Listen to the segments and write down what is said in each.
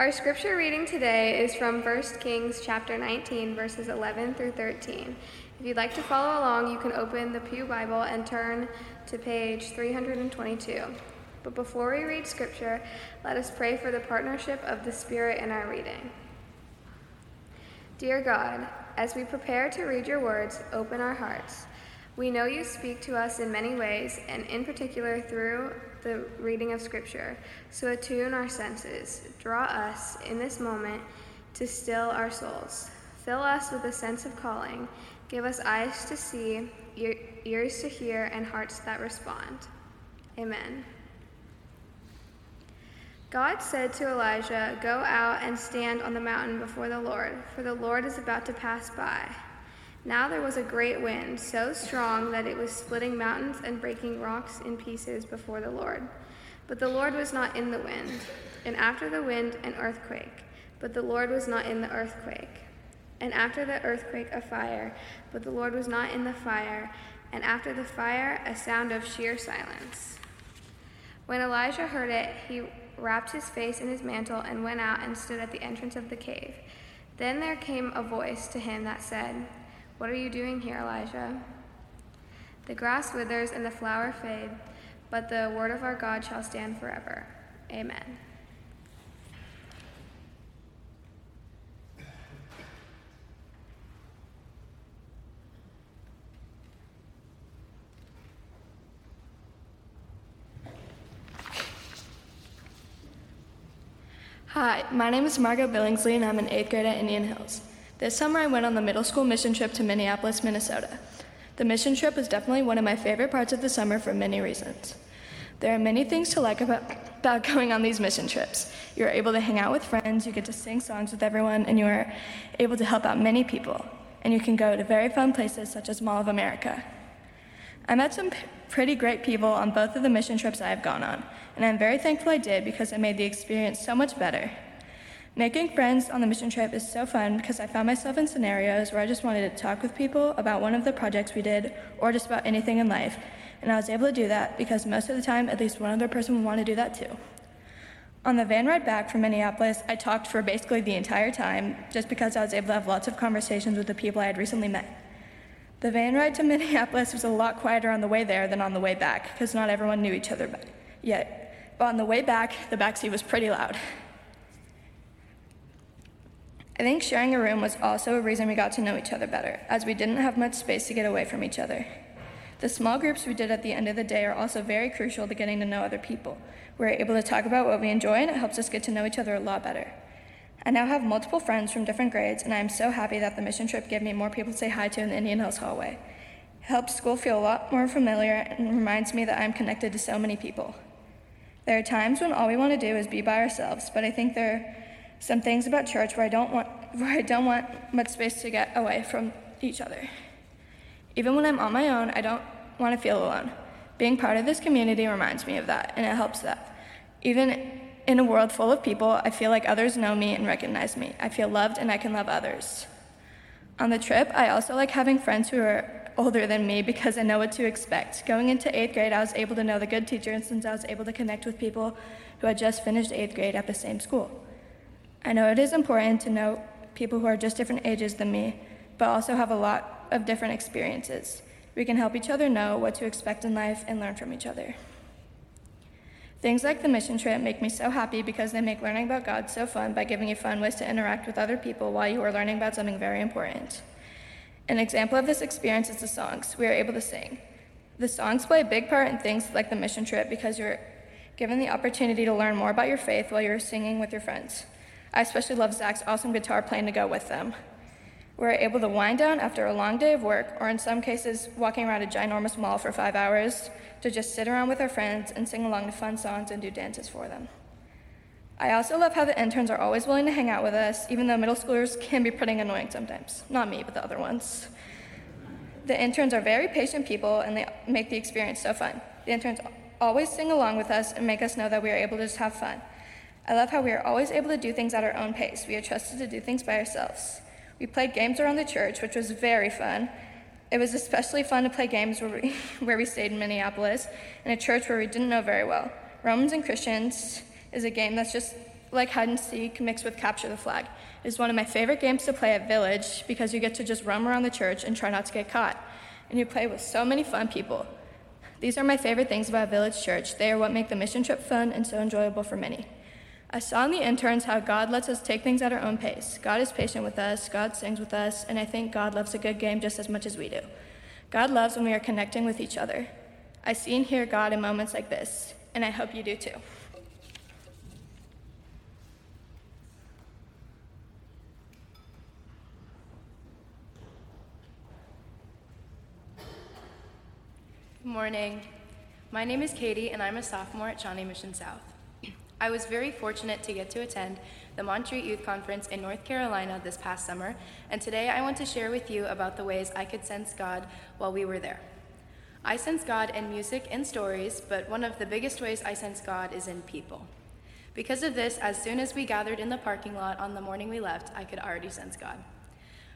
Our scripture reading today is from 1 Kings chapter 19 verses 11 through 13. If you'd like to follow along, you can open the Pew Bible and turn to page 322. But before we read scripture, let us pray for the partnership of the Spirit in our reading. Dear God, as we prepare to read your words, open our hearts. We know you speak to us in many ways, and in particular through the reading of Scripture. So attune our senses. Draw us in this moment to still our souls. Fill us with a sense of calling. Give us eyes to see, ears to hear, and hearts that respond. Amen. God said to Elijah, Go out and stand on the mountain before the Lord, for the Lord is about to pass by. Now there was a great wind, so strong that it was splitting mountains and breaking rocks in pieces before the Lord. But the Lord was not in the wind. And after the wind, an earthquake. But the Lord was not in the earthquake. And after the earthquake, a fire. But the Lord was not in the fire. And after the fire, a sound of sheer silence. When Elijah heard it, he wrapped his face in his mantle and went out and stood at the entrance of the cave. Then there came a voice to him that said, what are you doing here, Elijah? The grass withers and the flower fade, but the word of our God shall stand forever. Amen. Hi, my name is Margot Billingsley, and I'm in eighth grade at Indian Hills. This summer, I went on the middle school mission trip to Minneapolis, Minnesota. The mission trip was definitely one of my favorite parts of the summer for many reasons. There are many things to like about, about going on these mission trips. You are able to hang out with friends, you get to sing songs with everyone, and you are able to help out many people. And you can go to very fun places such as Mall of America. I met some p- pretty great people on both of the mission trips I have gone on, and I'm very thankful I did because it made the experience so much better. Making friends on the mission trip is so fun because I found myself in scenarios where I just wanted to talk with people about one of the projects we did or just about anything in life. And I was able to do that because most of the time, at least one other person would want to do that too. On the van ride back from Minneapolis, I talked for basically the entire time just because I was able to have lots of conversations with the people I had recently met. The van ride to Minneapolis was a lot quieter on the way there than on the way back because not everyone knew each other yet. But on the way back, the backseat was pretty loud. I think sharing a room was also a reason we got to know each other better, as we didn't have much space to get away from each other. The small groups we did at the end of the day are also very crucial to getting to know other people. We're able to talk about what we enjoy, and it helps us get to know each other a lot better. I now have multiple friends from different grades, and I am so happy that the mission trip gave me more people to say hi to in the Indian Hills hallway. It helps school feel a lot more familiar and reminds me that I'm connected to so many people. There are times when all we want to do is be by ourselves, but I think there some things about church where I don't want where I don't want much space to get away from each other. Even when I'm on my own, I don't want to feel alone. Being part of this community reminds me of that, and it helps that. Even in a world full of people, I feel like others know me and recognize me. I feel loved and I can love others. On the trip, I also like having friends who are older than me because I know what to expect. Going into eighth grade, I was able to know the good teachers since I was able to connect with people who had just finished eighth grade at the same school. I know it is important to know people who are just different ages than me, but also have a lot of different experiences. We can help each other know what to expect in life and learn from each other. Things like the mission trip make me so happy because they make learning about God so fun by giving you fun ways to interact with other people while you are learning about something very important. An example of this experience is the songs we are able to sing. The songs play a big part in things like the mission trip because you're given the opportunity to learn more about your faith while you're singing with your friends. I especially love Zach's awesome guitar playing to go with them. We're able to wind down after a long day of work, or in some cases, walking around a ginormous mall for five hours, to just sit around with our friends and sing along to fun songs and do dances for them. I also love how the interns are always willing to hang out with us, even though middle schoolers can be pretty annoying sometimes. Not me, but the other ones. The interns are very patient people and they make the experience so fun. The interns always sing along with us and make us know that we are able to just have fun. I love how we are always able to do things at our own pace. We are trusted to do things by ourselves. We played games around the church, which was very fun. It was especially fun to play games where we, where we stayed in Minneapolis, in a church where we didn't know very well. Romans and Christians is a game that's just like hide and seek mixed with capture the flag. It is one of my favorite games to play at Village because you get to just roam around the church and try not to get caught. And you play with so many fun people. These are my favorite things about Village Church. They are what make the mission trip fun and so enjoyable for many. I saw in the interns how God lets us take things at our own pace. God is patient with us, God sings with us, and I think God loves a good game just as much as we do. God loves when we are connecting with each other. I see and hear God in moments like this, and I hope you do too. Good morning. My name is Katie, and I'm a sophomore at Shawnee Mission South. I was very fortunate to get to attend the Montreat Youth Conference in North Carolina this past summer, and today I want to share with you about the ways I could sense God while we were there. I sense God in music and stories, but one of the biggest ways I sense God is in people. Because of this, as soon as we gathered in the parking lot on the morning we left, I could already sense God.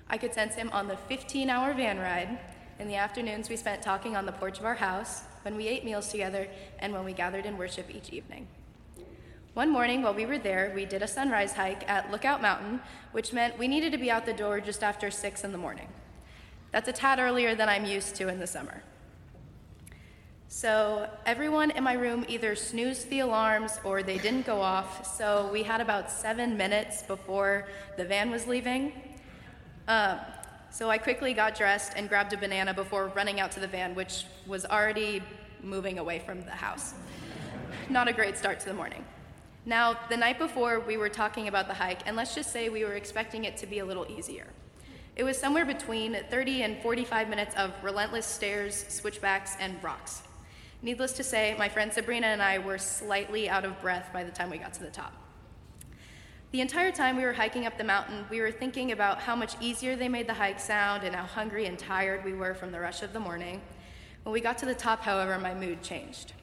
I could sense Him on the 15 hour van ride, in the afternoons we spent talking on the porch of our house, when we ate meals together, and when we gathered in worship each evening. One morning while we were there, we did a sunrise hike at Lookout Mountain, which meant we needed to be out the door just after 6 in the morning. That's a tad earlier than I'm used to in the summer. So everyone in my room either snoozed the alarms or they didn't go off, so we had about seven minutes before the van was leaving. Uh, so I quickly got dressed and grabbed a banana before running out to the van, which was already moving away from the house. Not a great start to the morning. Now, the night before, we were talking about the hike, and let's just say we were expecting it to be a little easier. It was somewhere between 30 and 45 minutes of relentless stairs, switchbacks, and rocks. Needless to say, my friend Sabrina and I were slightly out of breath by the time we got to the top. The entire time we were hiking up the mountain, we were thinking about how much easier they made the hike sound and how hungry and tired we were from the rush of the morning. When we got to the top, however, my mood changed.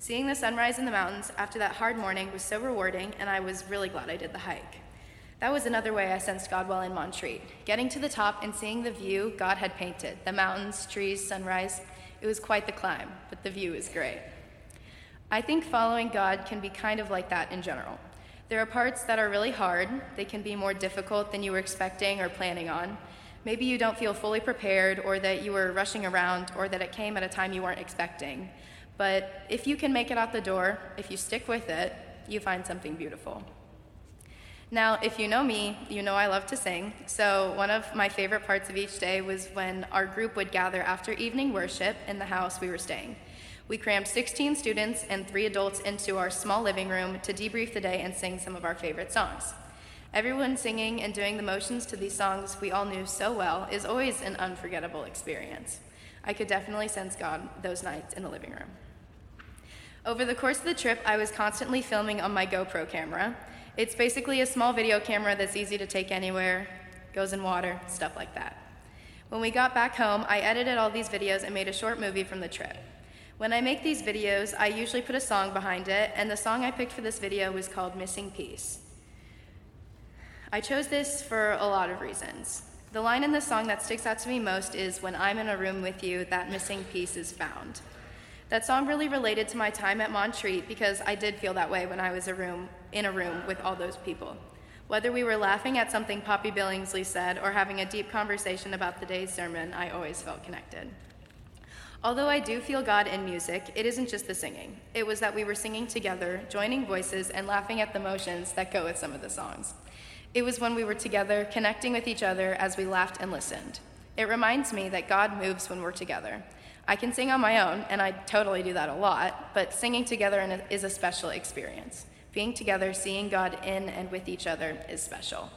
Seeing the sunrise in the mountains after that hard morning was so rewarding, and I was really glad I did the hike. That was another way I sensed God while in Montreat. Getting to the top and seeing the view God had painted the mountains, trees, sunrise it was quite the climb, but the view is great. I think following God can be kind of like that in general. There are parts that are really hard, they can be more difficult than you were expecting or planning on. Maybe you don't feel fully prepared, or that you were rushing around, or that it came at a time you weren't expecting. But if you can make it out the door, if you stick with it, you find something beautiful. Now, if you know me, you know I love to sing. So, one of my favorite parts of each day was when our group would gather after evening worship in the house we were staying. We crammed 16 students and three adults into our small living room to debrief the day and sing some of our favorite songs. Everyone singing and doing the motions to these songs we all knew so well is always an unforgettable experience. I could definitely sense God those nights in the living room. Over the course of the trip, I was constantly filming on my GoPro camera. It's basically a small video camera that's easy to take anywhere, goes in water, stuff like that. When we got back home, I edited all these videos and made a short movie from the trip. When I make these videos, I usually put a song behind it, and the song I picked for this video was called Missing Piece. I chose this for a lot of reasons. The line in the song that sticks out to me most is When I'm in a room with you, that missing piece is found. That song really related to my time at Montreat because I did feel that way when I was a room, in a room with all those people. Whether we were laughing at something Poppy Billingsley said or having a deep conversation about the day's sermon, I always felt connected. Although I do feel God in music, it isn't just the singing. It was that we were singing together, joining voices, and laughing at the motions that go with some of the songs. It was when we were together, connecting with each other as we laughed and listened. It reminds me that God moves when we're together. I can sing on my own, and I totally do that a lot, but singing together is a special experience. Being together, seeing God in and with each other is special.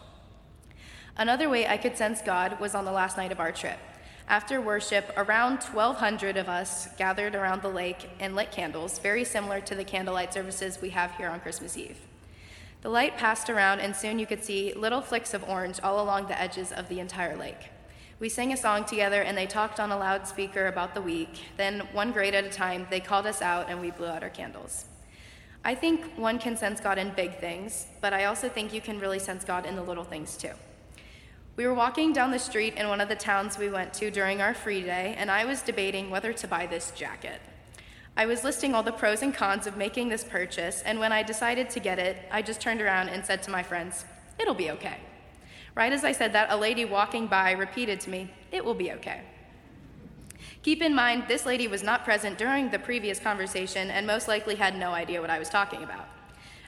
Another way I could sense God was on the last night of our trip. After worship, around 1,200 of us gathered around the lake and lit candles, very similar to the candlelight services we have here on Christmas Eve. The light passed around, and soon you could see little flicks of orange all along the edges of the entire lake. We sang a song together, and they talked on a loudspeaker about the week. Then, one grade at a time, they called us out, and we blew out our candles. I think one can sense God in big things, but I also think you can really sense God in the little things too. We were walking down the street in one of the towns we went to during our free day, and I was debating whether to buy this jacket. I was listing all the pros and cons of making this purchase, and when I decided to get it, I just turned around and said to my friends, It'll be okay. Right as I said that, a lady walking by repeated to me, It will be okay. Keep in mind, this lady was not present during the previous conversation and most likely had no idea what I was talking about.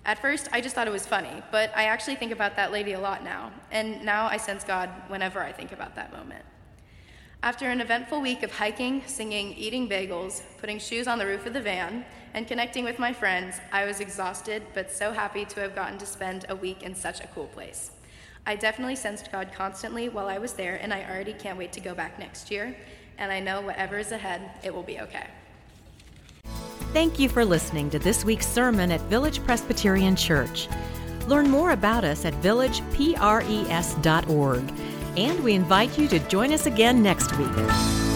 At first, I just thought it was funny, but I actually think about that lady a lot now, and now I sense God whenever I think about that moment. After an eventful week of hiking, singing, eating bagels, putting shoes on the roof of the van, and connecting with my friends, I was exhausted but so happy to have gotten to spend a week in such a cool place. I definitely sensed God constantly while I was there, and I already can't wait to go back next year. And I know whatever is ahead, it will be okay. Thank you for listening to this week's sermon at Village Presbyterian Church. Learn more about us at villagepres.org and we invite you to join us again next week.